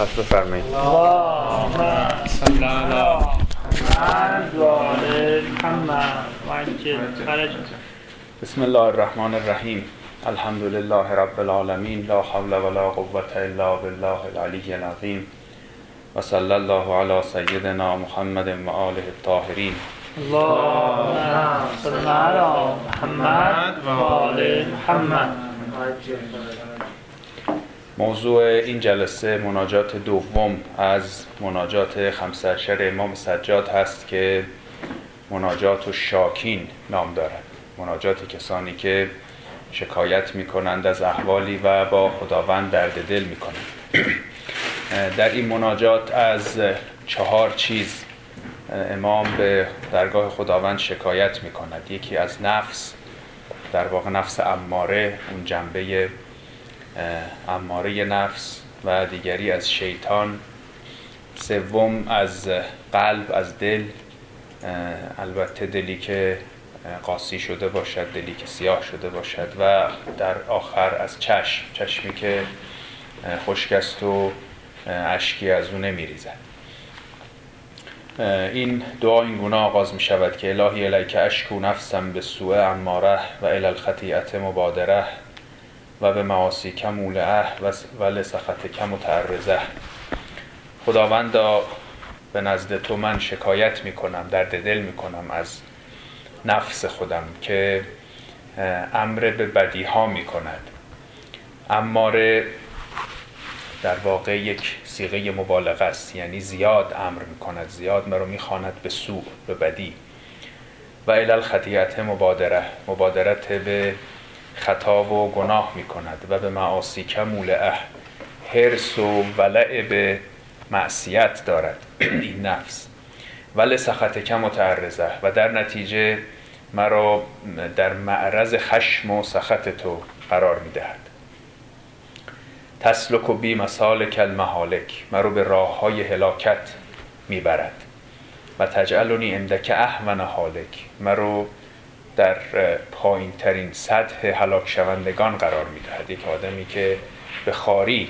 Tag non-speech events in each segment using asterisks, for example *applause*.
خط بفرمایید. بسم الله الرحمن الرحیم. الحمد لله رب العالمین. لا حول ولا قوة الا بالله العلی العظیم. و صلی الله علی سیدنا محمد و آله الطاهرین. اللهم صل علی محمد و آل محمد. موضوع این جلسه مناجات دوم از مناجات خمسه امام سجاد هست که مناجات و شاکین نام دارد. مناجات کسانی که شکایت می کنند از احوالی و با خداوند درد دل می کنند *clears throat* در این مناجات از چهار چیز امام به درگاه خداوند شکایت می کند یکی از نفس در واقع نفس اماره اون جنبه اماره نفس و دیگری از شیطان. سوم از قلب از دل. البته دلی که قاسی شده باشد دلی که سیاه شده باشد و در آخر از چشم چشمی که خشک و اشکی از او نمیریزد. این دعا این گونه آغاز می شود که الهی الیک اشکو نفسم به سوء اماره و الی الخطیعت مبادره. و به معاصی کموله و لسخط کم و تعرزه خداوند به نزد تو من شکایت می کنم درد دل می کنم از نفس خودم که امر به بدی ها می کند اماره در واقع یک سیغه مبالغه است یعنی زیاد امر می کند زیاد مرا می خواند به سوء به بدی. و الال خطیعت مبادره مبادرت به خطا و گناه می کند و به معاصی کموله حرس و ولع به معصیت دارد. *clears throat* این نفس. ولی سخط کم متعرضه و در نتیجه مرا در معرض خشم و سخط تو قرار می دهد تسلک و بی مسالک المحالک مرا به راه های هلاکت می برد و تجعلنی اندک احون حالک مرا در پایین ترین سطح هلاک شوندگان قرار می دهد یک آدمی که به خاری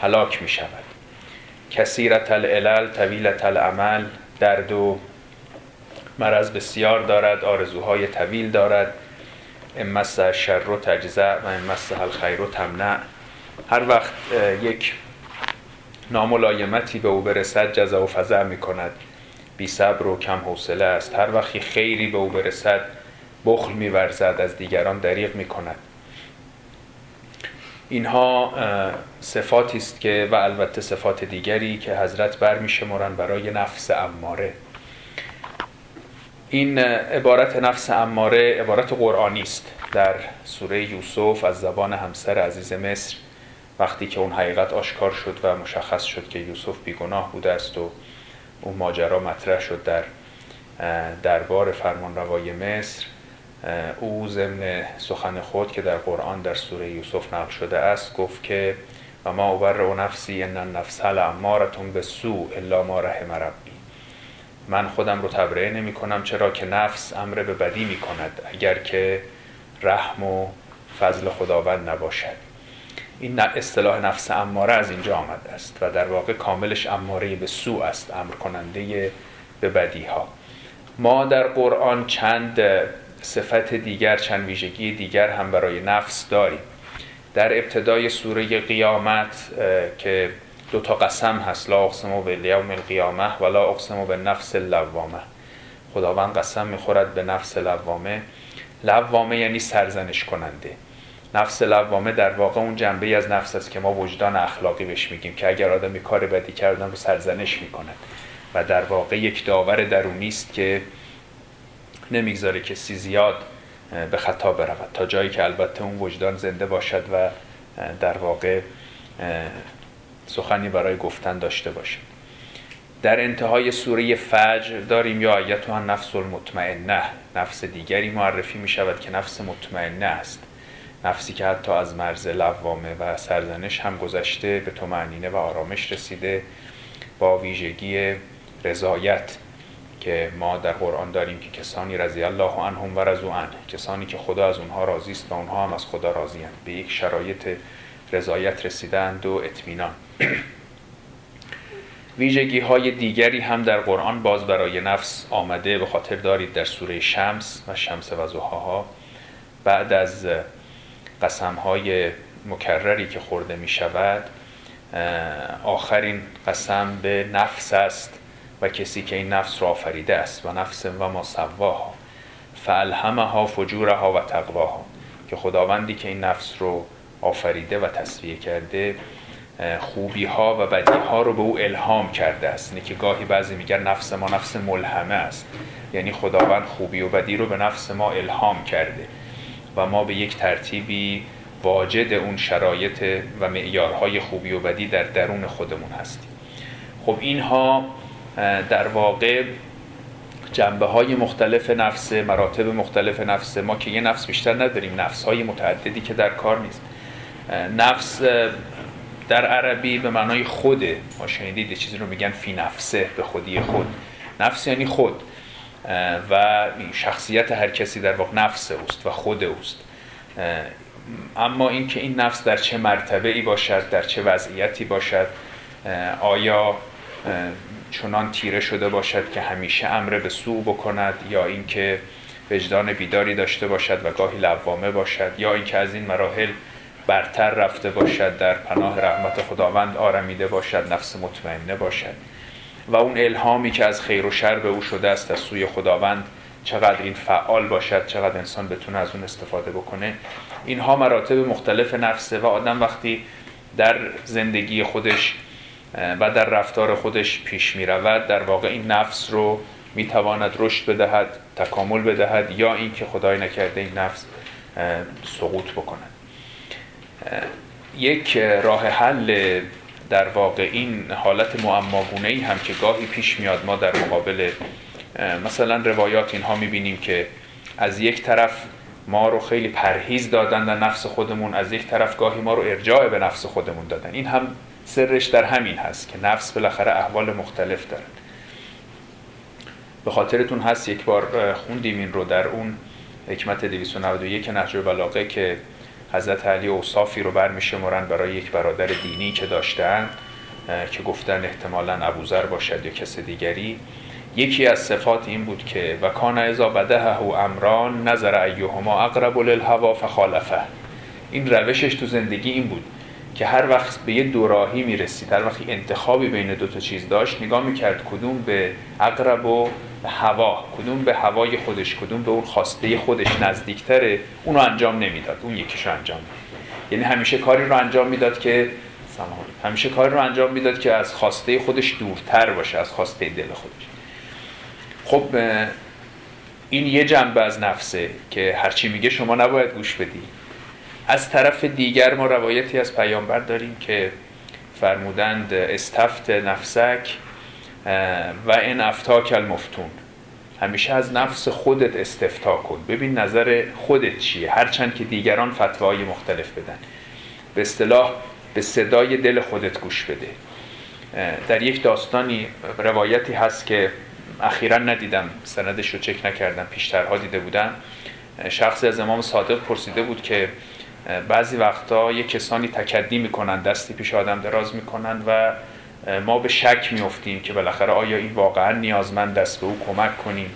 هلاک می شود کثیرت العلل طویلت العمل درد و مرض بسیار دارد آرزوهای طویل دارد. امس شر و تجزع و امس الخیر و تمنع. هر وقت یک ناملایمتی به او برسد جزا و فضع می کند بی صبر و کم حوصله است. هر وقتی خیری به او برسد بخل میورزد از دیگران دریغ می کند اینها صفاتی است که و البته صفات دیگری که حضرت برمیشمرند برای نفس اماره. این عبارت نفس اماره عبارت قرآنی است. در سوره یوسف از زبان همسر عزیز مصر وقتی که اون حقیقت آشکار شد و مشخص شد که یوسف بیگناه بوده است و اون ماجرا مطرح شد در دربار فرمانروای مصر او ضمن سخن خود که در قرآن در سوره یوسف نقل شده است گفت که و ما اوبر و نفسی ان النفس لامارتون به سو الا ما رحم ربی من خودم رو تبرئه نمی کنم چرا که نفس امر به بدی می کند اگر که رحم و فضل خداوند نباشد. این اصطلاح نفس اماره از اینجا آمده است و در واقع کاملش اماره به سو است امر کننده به بدی ها ما در قرآن چند صفت دیگر چند ویژگی دیگر هم برای نفس داریم. در ابتدای سوره قیامت که دو تا قسم هست لا اقسم به یوم القیامه و لا اقسم به نفس اللوامه. خداوند قسم می‌خورد به نفس لوامه. لوامه یعنی سرزنش کننده. نفس لوامه در واقع اون جنبه از نفس است که ما وجدان اخلاقی بهش میگیم که اگر آدمی کار بدی کردن رو سرزنش می‌کند. و در واقع یک داور درونی است که نمی‌گذاره کسی زیاد به خطا برود. تا جایی که البته اون وجدان زنده باشد و در واقع سخنی برای گفتن داشته باشد در انتهای سوره فجر داریم یا آیتها نفس المطمئنه. نفس دیگری معرفی می شود که نفس مطمئنه است. نفسی که حتی از مرز لوامه و سرزنش هم گذشته به تو و آرامش رسیده. با ویژگی رضایت. که ما در قرآن داریم که کسانی رضی الله عنهم و رضو کسانی که خدا از اونها راضی است و اونها هم از خدا راضی به یک شرایط رضایت رسیدند و اطمینان. *clears throat* ویژگی های دیگری هم در قرآن باز برای نفس آمده. به خاطر دارید در سوره شمس و شمس و زهاها بعد از قسم های مکرری که خورده می شود آخرین قسم به نفس است. و کسی که این نفس را آفریده است و نفس و ما سواها فالهمها فجورها و تقواها که خداوندی که این نفس رو آفریده و تصویه کرده خوبی ها و بدی ها رو به او الهام کرده است. اینه که گاهی بعضی میگن نفس ما نفس ملهمه است. یعنی خداوند خوبی و بدی رو به نفس ما الهام کرده و ما به یک ترتیبی واجد اون شرایط و معیارهای خوبی و بدی در درون خودمون هستیم. خب اینها در واقع جنبه های مختلف نفس مراتب مختلف نفس. ما که یه نفس بیشتر نداریم نفس های متعددی که در کار نیست. نفس در عربی به معنای خوده ما شنیدید چیزی رو میگن فی نفسه به خودی خود. نفس یعنی خود. و شخصیت هر کسی در واقع نفس اوست و خود اوست. اما اینکه این نفس در چه مرتبه ای باشد در چه وضعیتی باشد آیا چنان تیره شده باشد که همیشه امر به سو بکند یا اینکه وجدان بیداری داشته باشد و گاهی لوامه باشد یا اینکه از این مراحل برتر رفته باشد در پناه رحمت خداوند آرمیده باشد نفس مطمئنه باشد. و اون الهامی که از خیر و شر به او شده است از سوی خداوند چقدر این فعال باشد چقدر انسان بتونه از اون استفاده بکنه اینها مراتب مختلف نفسه. و آدم وقتی در زندگی خودش و در رفتار خودش پیش می رود. در واقع این نفس رو می تواند رشد بدهد تکامل بدهد یا اینکه خدای نکرده این نفس سقوط بکند. یک راه حل در واقع این حالت معماگونه ای هم که گاهی پیش میاد ما در مقابل مثلا روایات اینها می‌بینیم که از یک طرف ما رو خیلی پرهیز دادن در نفس خودمون از یک طرف گاهی ما رو ارجاع به نفس خودمون دادن. این هم سرش در همین هست که نفس بالاخره احوال مختلف دارد به خاطرتون هست یک بار خوندیم این رو در اون حکمت 291 نهج بلاغه که حضرت علی اوصافی رو برمیشمرن برای یک برادر دینی که داشتن که گفتن احتمالا ابوذر باشد یا کس دیگری. یکی از صفات این بود که و کان اذا بدهه امران نظر ایهما اقرب للهوا فخالفه. این روشش تو زندگی این بود. که هر وقت به یه دوراهی می‌رسید هر وقت انتخابی بین دو تا چیز داشت نگاه می‌کرد کدوم به اقرب و هوا کدوم به هوای خودش کدوم به اون خواسته خودش نزدیکتره اونو انجام نمی‌داد اون یکیشو انجام می‌داد. یعنی همیشه کاری رو انجام می‌داد که همیشه کاری رو انجام می‌داد که از خواسته خودش دورتر باشه از خواسته دل خودش. خب این یه جنبه از نفسه که هرچی میگه شما نباید گوش بدی. از طرف دیگر ما روایتی از پیامبر داریم که فرمودند استفت نفسک و این افتاک المفتون. همیشه از نفس خودت استفتا کن. ببین نظر خودت چیه. هرچند که دیگران فتواهای مختلف بدن. به اصطلاح به صدای دل خودت گوش بده. در یک داستانی روایتی هست که اخیرا ندیدم سندش رو چک نکردم پیشترها دیده بودم. شخصی از امام صادق پرسیده بود که بعضی وقتا یه کسانی تکدی می‌کنن دستی پیش آدم دراز می‌کنن و ما به شک میفتیم که بالاخره آیا این واقعا نیازمند دست به او کمک کنیم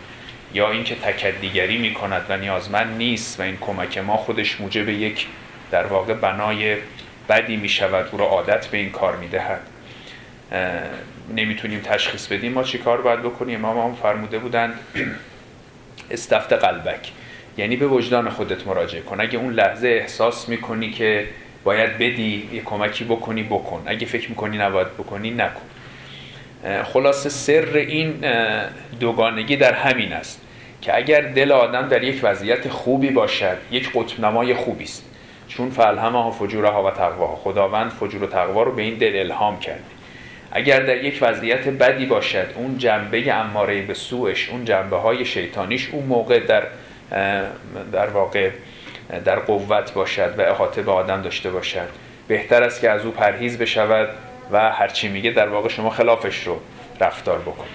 یا اینکه تکدیگری می‌کند و نیازمند نیست و این کمک ما خودش موجب یک در واقع بنای بدی می‌شود او را عادت به این کار می‌دهد. نمی‌تونیم تشخیص بدیم ما چی کار باید بکنیم. ما هم فرموده بودند استفت قلبک. یعنی به وجدان خودت مراجعه کن. اگه اون لحظه احساس می‌کنی که باید بدی یه کمکی بکنی بکن. اگه فکر می‌کنی نباید بکنی نکن. خلاصه سر این دوگانگی در همین است که اگر دل آدم در یک وضعیت خوبی باشد یک قطب نمای خوبی است. چون فالهمها فجورها و تقواها. خداوند فجور و تقوا رو به این دل الهام کرده. اگر در یک وضعیت بدی باشد اون جنبه اماره به سوش اون جنبه های شیطانیش اون موقع در در واقع در قوت باشد و احاطه به آدم داشته باشد. بهتر است که از او پرهیز بشود و هرچی میگه در واقع شما خلافش رو رفتار بکن.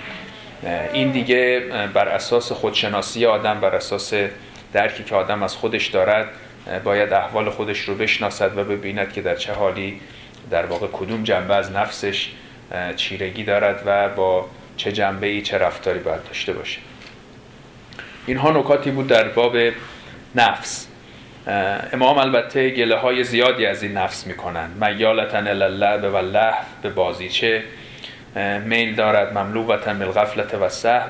این دیگه بر اساس خودشناسی آدم بر اساس درکی که آدم از خودش دارد باید احوال خودش رو بشناسد و ببیند که در چه حالی در واقع کدوم جنبه از نفسش چیرگی دارد و با چه جنبه ای چه رفتاری باید داشته باشه. اینها نکاتی بود در باب نفس. امام البته گله های زیادی از این نفس می‌کنن. میالتن اللعب و الله به بازیچه میل دارد مملوبتن بالغفلت و سهو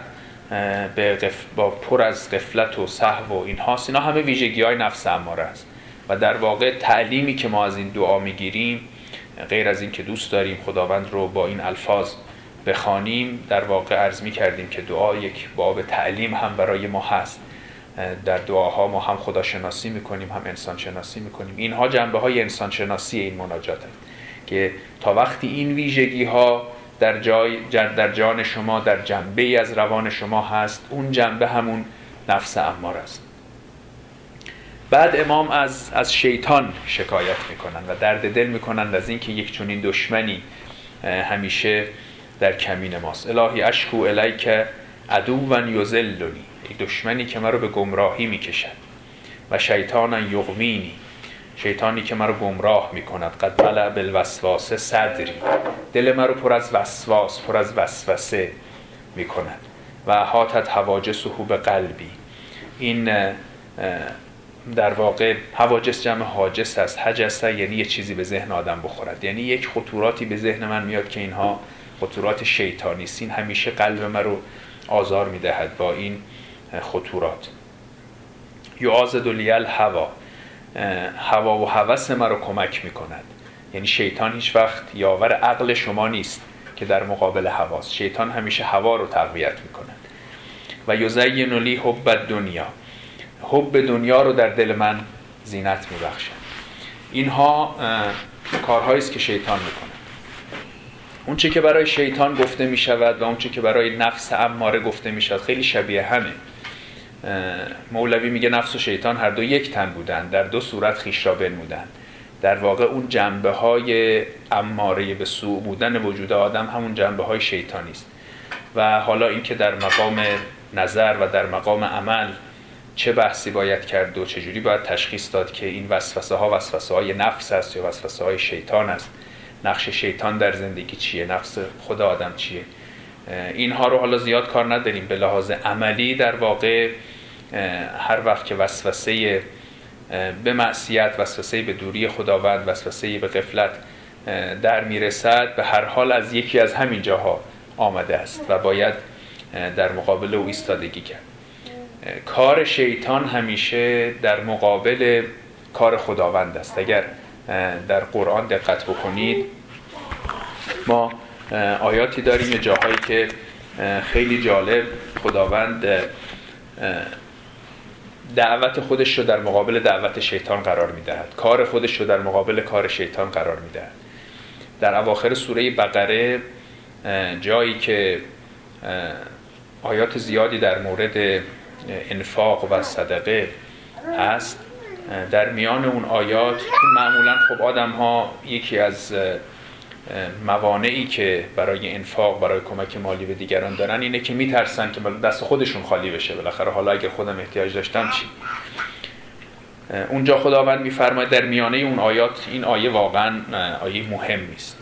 به با پر از غفلت و صحو و اینهاست. اینا همه ویژگی های نفس اماره است. و در واقع تعلیمی که ما از این دعا می‌گیریم غیر از این که دوست داریم خداوند رو با این الفاظ بخوانیم در واقع عرض می کردیم که دعا یک باب تعلیم هم برای ما هست. در دعاها ما هم خدا شناسی می‌کنیم هم انسان شناسی می‌کنیم اینها جنبه های انسان شناسی این مناجات هست که تا وقتی این ویژگی ها در, جای در جان شما در جنبه از روان شما هست اون جنبه همون نفس امار است. بعد امام از, از شیطان شکایت می‌کنند و درد دل می‌کنند از اینکه یک چنین دشمنی همیشه در کمین ماست. الهی اشکو الیک عدو و یزلنی یک دشمنی که مرا به گمراهی می‌کشد و شیطان یغمینی. شیطانی که مرا گمراه می‌کند. قد ملع بالوسواس صدری. دل مرا پر از وسواس پر از وسوسه می‌کند. و حاتت حواجس به قلبی. این در واقع حواجس جمع حاجس است. حجسه یعنی یه چیزی به ذهن آدم بخورد. یعنی یک خطوراتی به ذهن من میاد که اینها خطورات شیطانی. است این همیشه قلب من رو آزار می‌دهد با این خطورات. یعازد لیل هوا. هوا و هوس ما رو کمک می‌کند. یعنی شیطان هیچ وقت یاور عقل شما نیست که در مقابل هواست. شیطان همیشه هوا رو تقویت می‌کند. و یزین لی حب دنیا حب دنیا رو در دل من زینت میبخشد. اینها کارهایی است که شیطان می‌کند. اون چه که برای شیطان گفته می شود و اون چه که برای نفس اماره گفته می شود خیلی شبیه همه. مولوی میگه نفس و شیطان هر دو یک تن بودن در دو صورت خیش را بنمودن در واقع اون جنبه های اماره به سوء بودن وجود آدم همون جنبه های شیطانی است. و حالا اینکه در مقام نظر و در مقام عمل چه بحثی باید کرد و چجوری باید تشخیص داد که این وسوسه ها وسوسه های نفس است یا وسوسه های شیطان است. نقش شیطان در زندگی چیه نفس خود آدم چیه. اینها رو حالا زیاد کار نداریم. به لحاظ عملی در واقع هر وقت که وسوسه به معصیت وسوسه به دوری خداوند وسوسه به غفلت در می‌رسد به هر حال از یکی از همین جاها آمده است و باید در مقابل او ایستادگی کرد. کار شیطان همیشه در مقابل کار خداوند است. اگر در قرآن دقت بکنید. ما آیاتی داریم جاهایی که خیلی جالب خداوند دعوت خودش رو در مقابل دعوت شیطان قرار می‌دهد. کار خودش رو در مقابل کار شیطان قرار می‌دهد. در اواخر سوره بقره جایی که آیات زیادی در مورد انفاق و صدقه هست در میان اون آیات چون معمولا خب آدم ها یکی از موانعی که برای انفاق برای کمک مالی به دیگران دارن اینه که میترسن که دست خودشون خالی بشه. بالاخره حالا اگر خودم احتیاج داشتم چی؟ اونجا خداوند میفرماید در میانه اون آیات این آیه واقعا آیه مهمی است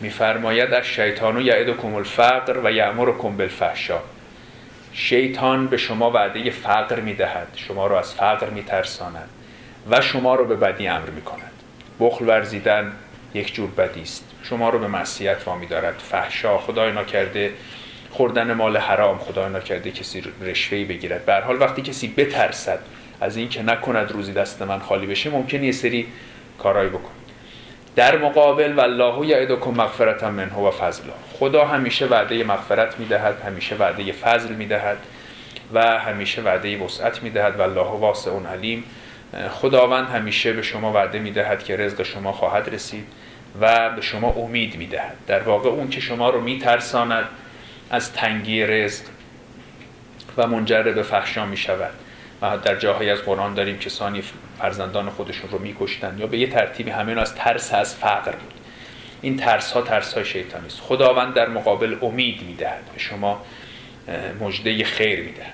میفرماید در شیطانو یعدکم الفقر و یامرکم بالفحشا شیطان به شما وعده فقر می‌دهد. شما رو از فقر میترساند و شما رو به بدی امر می‌کند. بخل ورزیدن یک جور بدی است. شما رو به معصیت وامی دارد. فحشا خدای ناکرده خوردن مال حرام خدای ناکرده کسی رشوهی بگیرد. به حال وقتی کسی بترسد از اینکه نکند روزی دست من خالی بشه ممکن یه سری کارایی بکن در مقابل والله یعدکم مغفرت منه و فضلا. خدا همیشه وعده مغفرت می‌دهد همیشه وعده فضل می‌دهد و همیشه وعده وسعت می‌دهد. والله واسع علیم. خداوند همیشه به شما وعده می‌دهد که رزق شما خواهد رسید و به شما امید می‌دهد. در واقع اون که شما رو میترساند از تنگی رزق و منجر به فحشا می شود و در جاهایی از قرآن داریم کسانی فرزندان خودشون رو میکشتن یا به یه ترتیبی همین از ترس از فقر بود. این ترس ها ترس های شیطانی است خداوند در مقابل امید می‌دهد به شما مجده خیر می‌دهد.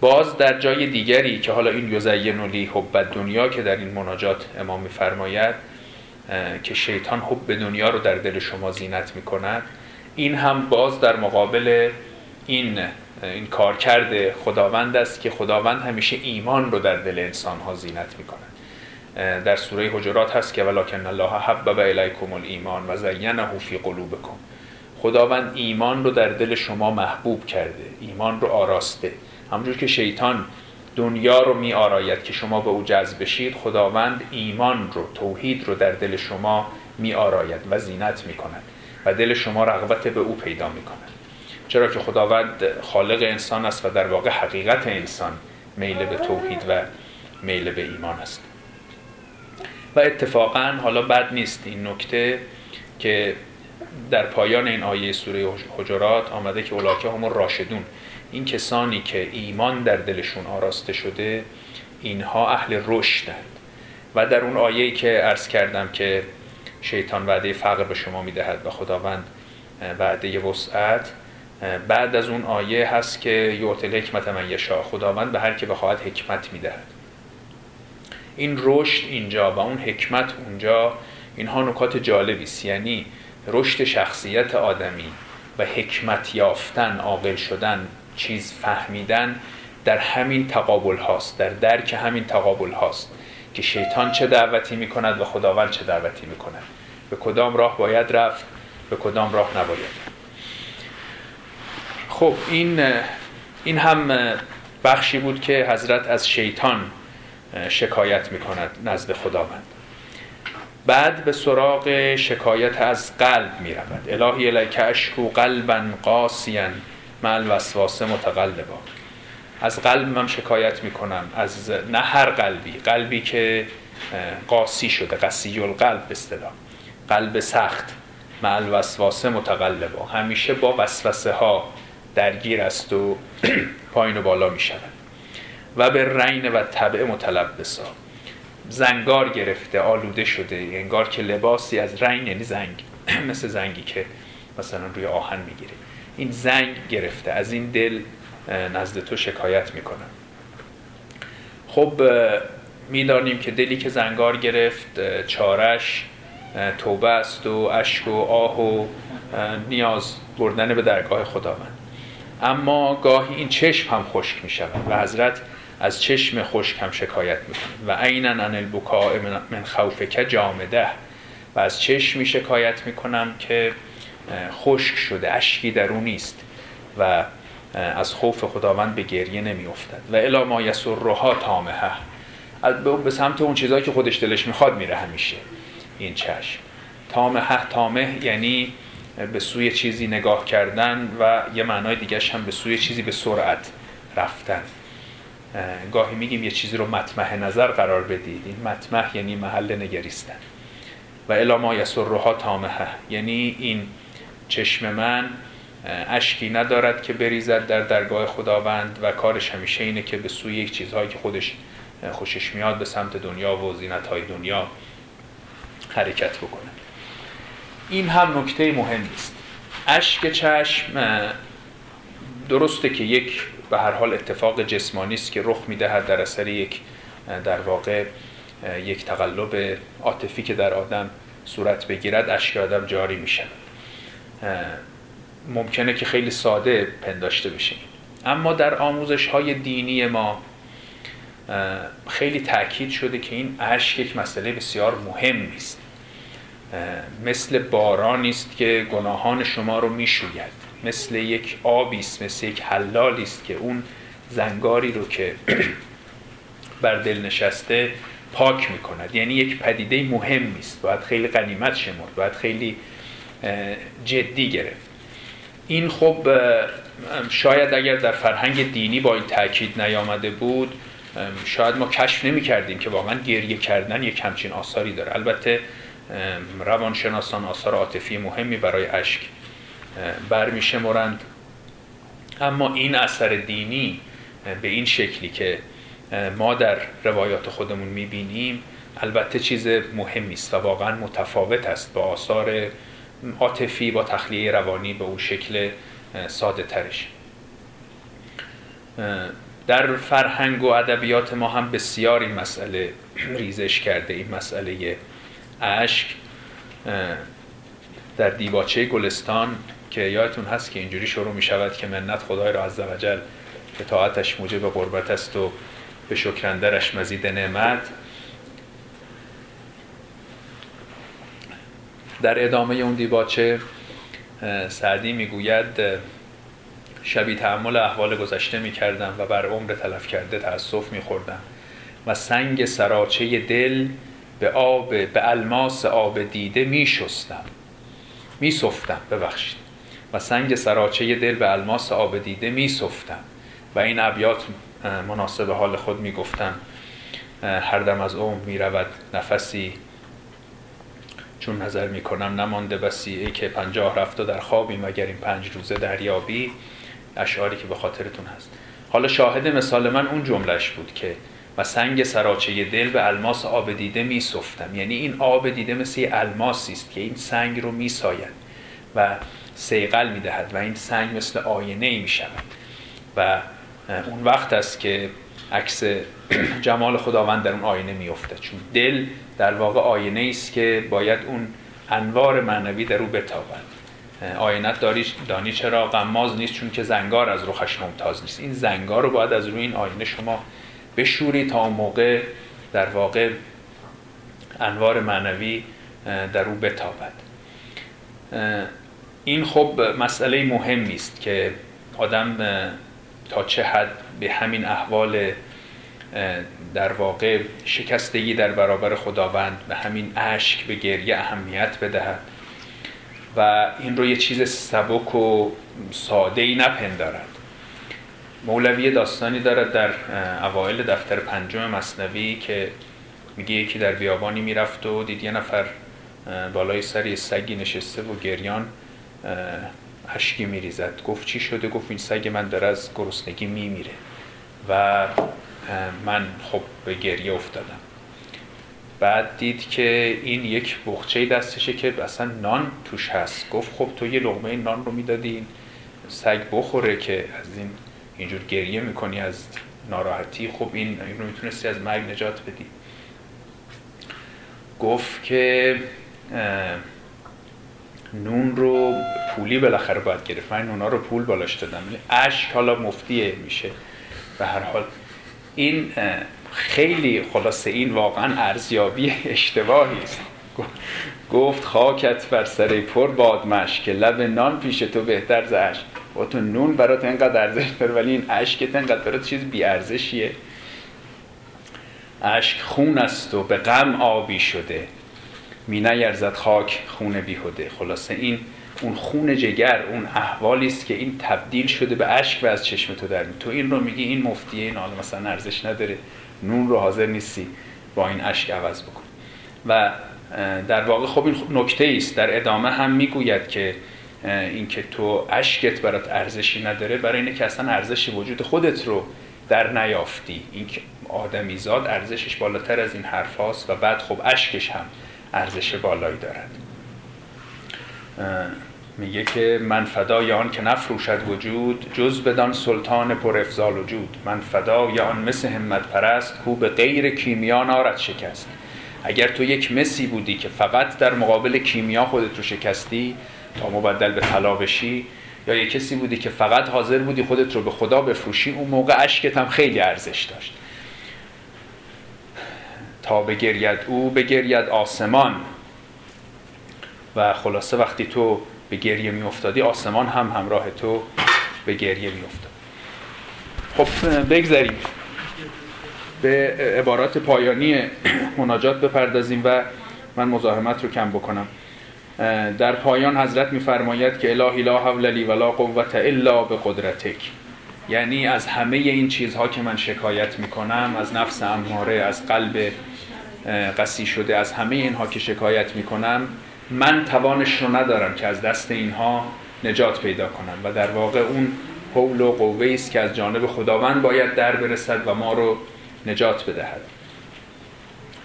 باز در جای دیگری که حالا این یزین لی حب دنیا که در این مناجات امام میفرماید که شیطان حب دنیا رو در دل شما زینت می‌کند این هم باز در مقابل این این کار کرده خداوند است که خداوند همیشه ایمان رو در دل انسان ها زینت می‌کند. در سوره حجرات هست که ولکن الله حبب الیکم الایمان و زینه فی قلوبکم. خداوند ایمان رو در دل شما محبوب کرده ایمان رو آراسته. همونجور که شیطان دنیا رو می آراید که شما به او جذب بشید خداوند ایمان رو توحید رو در دل شما می آراید و زینت می کند و دل شما رغبت به او پیدا می کند چرا که خداوند خالق انسان است و در واقع حقیقت انسان میل به توحید و میل به ایمان است. و اتفاقا حالا بد نیست این نکته که در پایان این آیه سوره حجرات آمده که اولاکه همون راشدون این کسانی که ایمان در دلشون آراسته شده اینها اهل رشدند و در اون آیه‌ای که عرض کردم که شیطان وعده فقر به شما می‌دهد و خداوند وعده وسعت بعد از اون آیه هست که یعطل حکمت من یشا خداوند به هر که بخواهد حکمت می‌دهد. این رشد اینجا و اون حکمت اونجا اینها نکات جالبی است. یعنی رشد شخصیت آدمی و حکمت یافتن عاقل شدن چیز فهمیدن در همین تقابل هاست در درک همین تقابل هاست که شیطان چه دعوتی می کند و خداوند چه دعوتی می کند به کدام راه باید رفت؟ به کدام راه نباید خب این این هم بخشی بود که حضرت از شیطان شکایت می کند نزد خداوند. بعد به سراغ شکایت از قلب می رود الهی الیک اشکو قلبا قاسیا مع الوسواس متقلبا. از قلب من شکایت می کنم از نه هر قلبی. قلبی که قاسی شده قسی القلب به اصطلاح. قلب سخت مع الوسواس متقلبا. همیشه با وسوسه ها درگیر است و *clears throat* پایین و بالا می شود و به رین و طبع متلبسا. زنگار گرفته آلوده شده انگار که لباسی از رنگ یعنی زنگ *clears throat* مثل زنگی که مثلا روی آهن می‌گیره. این زنگ گرفته از این دل نزد تو شکایت می‌کنم خب می‌دانیم که دلی که زنگار گرفت چارش توبه است و اشک و آه و نیاز بردن به درگاه خداوند. اما گاهی این چشم هم خشک می شود و حضرت از چشم خشک هم شکایت می‌کنه و عینا عن البکاء من خوفک جامده. و از چشمی شکایت می‌کنم که خشک شده اشکی در او نیست و از خوف خداوند به گریه نمیافتد و الا ما یسرها تامه به سمت اون چیزهایی که خودش دلش می‌خواد میره همیشه. این چشم. تامه تامه یعنی به سوی چیزی نگاه کردن و یه معنای دیگرش هم به سوی چیزی به سرعت رفتن. گاهی میگیم یه چیزی رو مطمح نظر قرار بدید. این مطمح یعنی محل نگریستن. و الا ما یسرها تامه یعنی این چشم من اشکی ندارد که بریزد در درگاه خداوند و کارش همیشه اینه که به سوی یک چیزهایی که خودش خوشش میاد به سمت دنیا و زینت های دنیا حرکت بکنه. این هم نکته مهمی است اشک چشم درسته که یک به هر حال اتفاق جسمانی است که رخ می‌دهد در اثر یک در واقع یک تقلب عاطفی که در آدم صورت بگیرد اشک آدم جاری میشه ممکنه که خیلی ساده پنداشته بشه اما در آموزش های دینی ما خیلی تاکید شده که این اشک یک مسئله بسیار مهم است مثل بارانی است که گناهان شما رو می‌شوید. مثل یک آبی است مثل یک حلالی است که اون زنگاری رو که *clears throat* بر دل نشسته پاک می‌کند. یعنی یک پدیده مهم است باید خیلی قنیمت شمرد باید خیلی جدی گرفت. این خب شاید اگر در فرهنگ دینی با این تاکید نیامده بود شاید ما کشف نمی کردیم که واقعا گریه کردن یک همچین آثاری داره. البته روانشناسان آثار عاطفی مهمی برای اشک برمیشمرند. اما این اثر دینی به این شکلی که ما در روایات خودمون می‌بینیم البته چیز مهمی است و واقعا متفاوت است با آثار عاطفی با تخلیه روانی به اون شکل ساده ترش. در فرهنگ و ادبیات ما هم بسیار این مسئله ریزش کرده. این مسئله اشک در دیباچه گلستان که یادتون هست که اینجوری شروع می شود که منت خدای را عزوجل به طاعتش موجب قربت است و به شکرندرش مزید نعمت. در ادامه اون دیباچه سعدی می‌گوید شبی تحمل احوال گذشته می کردم و بر عمر تلف کرده تأسف می خوردم و سنگ سراچه دل به آب به الماس آب دیده می شستم می صفتم ببخشید. و سنگ سراچه دل به الماس آب دیده می صفتم و این ابیات مناسب حال خود می گفتم هر دم از عمر می رود نفسی. چون نظر می کنم نمانده بسی ای که پنجاه رفت و در خوابی مگر این پنج روزه دریابی؟ اشعاری که به خاطرتون هست. حالا شاهد مثال من اون جملهش بود که و سنگ سراچه دل به الماس آب دیده می صفتم یعنی این آب دیده مثل الماسی است که این سنگ رو می ساید و سیقل می دهد و این سنگ مثل آینه می شود و اون وقت است که عکس جمال خداوند در اون آینه میفته چون دل در واقع آینه است که باید اون انوار معنوی در او بتابد. آینت دانی چرا غماز نیست چون که زنگار از رخش ممتاز نیست. این زنگار رو باید از روی این آینه شما بشوری تا موقع در واقع انوار معنوی در او بتابد. این خب مسئله مهمی است که آدم تا چه حد به همین احوال در واقع شکستگی در برابر خداوند به همین اشک به گریه اهمیت بدهد و این رو یه چیز سبک و ساده ای نپندارد. مولوی داستانی دارد در اوایل دفتر پنجم مصنوی که میگه یکی در بیابانی می‌رفت و دید یه نفر بالای سر یه سگی نشسته و گریان اشکی میریزد. گفت چی شده؟ گفت این سگ من در از گرسنگی میمیره و من خب به گریه افتادم. بعد دید که این یک بخچه دستشه که اصلا نان توش هست. گفت خب تو یه لغمه نان رو می‌دادی سگ بخوره که از این اینجور گریه می‌کنی از ناراحتی؟ خب این رو می‌تونستی از مرگ نجات بدی. گفت که نون رو پولی بالاخره باید گرفت. من نونا رو پول بالاش دادم. اشک حالا مفتیه میشه. به هر حال این خیلی خلاصه این واقعا ارزیابی اشتباهی است. گفت خاکت بر سر پر بادمش که لب نان پیش تو بهتر زش و تو نون برات اینقدر ارزش داره ولی این عشقت اینقدر برات چیز بی ارزشیه اشک خون است و به غم آبی شده. می نیرزد خاک خون بیهوده. خلاصه این اون خون جگر اون احوالی است که این تبدیل شده به اشک و از چشم تو در تو این رو میگی این مفتیه این حالا مثلا ارزش نداره. نون رو حاضر نیستی با این اشک عوض بکن. و در واقع خب این نکته است. در ادامه هم می‌گوید که اینکه تو اشکت برات ارزشی نداره برای اینه که اصلا ارزش وجود خودت رو در نیافتی. این که آدمی زاد ارزشش بالاتر از این حرف و بعد خب اشکش هم ارزش بالایی دارد. میگه که من فدای آن که نفروشد وجود جز بدان سلطان پر افضال وجود. من فدای آن مثل همت پرست کو به غیر کیمیا نارد شکست. اگر تو یک مسی بودی که فقط در مقابل کیمیا خودت رو شکستی تا مبدل به طلا بشی یا یک کسی بودی که فقط حاضر بودی خودت رو به خدا بفروشی اون موقع اشکت هم خیلی ارزش داشت. تا بگرید او بگرید آسمان. و خلاصه وقتی تو به گریه می افتادی آسمان هم همراه تو به گریه می افتاد خب بگذاریم. به عبارات پایانی مناجات بپردازیم و من مزاحمت رو کم بکنم. در پایان حضرت میفرماید که الهی لا حول لی ولا قوت الا به قدرتک یعنی از همه این چیزها که من شکایت می‌کنم از نفس اماره از قلب قسی شده از همه اینها که شکایت می‌کنم من توانش رو ندارم که از دست اینها نجات پیدا کنم. و در واقع اون حول و قوه است که از جانب خداوند باید در برسد و ما رو نجات بدهد.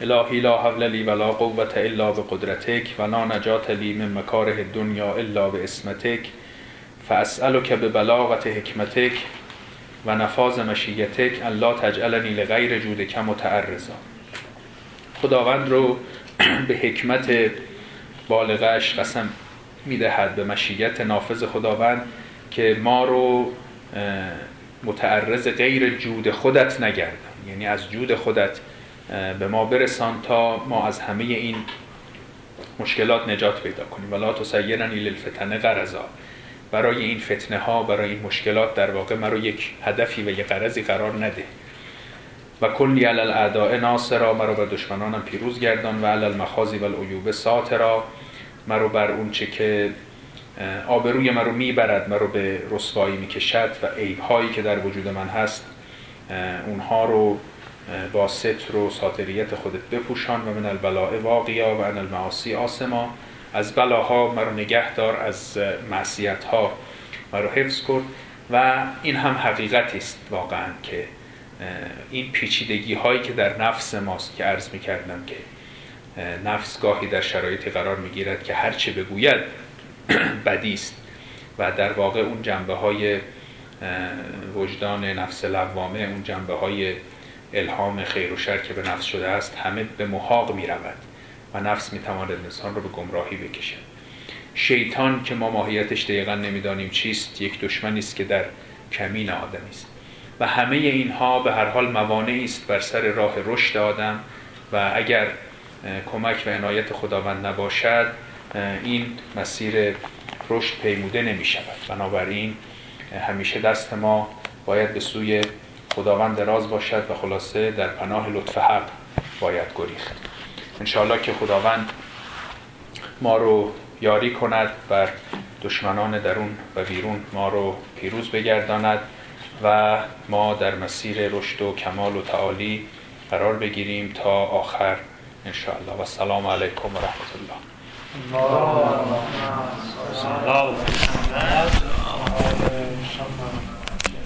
الهی لا حول لی ولا قوت الا قدرتک و لا نجات لی من مکاره دنیا الا به اسمتک فاسألک به بلاغت حکمتک و نفاذ مشیتک الله تجعلنی لغیر جودک متعرضا. خداوند رو *clears throat* به حکمت بالغش قسم می‌دهد به مشیت نافذ خداوند که ما رو متعرض غیر جود خودت نگردن یعنی از جود خودت به ما برسان تا ما از همه این مشکلات نجات پیدا کنیم. ولا تسیرنی للفتنه قرضا برای این فتنه ها برای این مشکلات در واقع مرا یک هدفی و یک قرضی قرار نده. و کلی علی الاعداء ناصرا مرا بر دشمنانم پیروز گردان و علی المخازی و العیوب ساترا مرا بر اون چه که آبروی مرا می‌برد مرا به رسوایی می‌کشد و عیب هایی که در وجود من هست اونها رو با ستر و ساتریت خودت بپوشان و من البلاء واقعا و ان المعاصی آسما از بلاها مرا نگه دار از معصیت ها مرا حفظ کن. و این هم حقیقتی است واقعا که این پیچیدگی هایی که در نفس ماست که عرض می کردم که نفس گاهی در شرایطی قرار می گیرد که هرچه بگوید *clears throat* بدی است. و در واقع اون جنبه های وجدان نفس لوامه اون جنبه های الهام خیر و شر که به نفس شده است همه به محاق می رود و نفس می تواند انسان رو به گمراهی بکشه. شیطان که ما ماهیتش دقیقا نمی‌دانیم چیست یک دشمنی است که در کمین آدمی است. و همه اینها به هر حال موانعی است بر سر راه رشد آدم و اگر کمک و عنایت خداوند نباشد این مسیر رشد پیموده نمی شود بنابراین همیشه دست ما باید به سوی خداوند راز باشد و خلاصه در پناه لطف حق باید گریخت. انشاءالله که خداوند ما رو یاری کند بر دشمنان درون و بیرون ما رو پیروز بگرداند و ما در مسیر رشد و کمال و تعالی قرار بگیریم تا آخر انشاءالله. و سلام علیکم و رحمت الله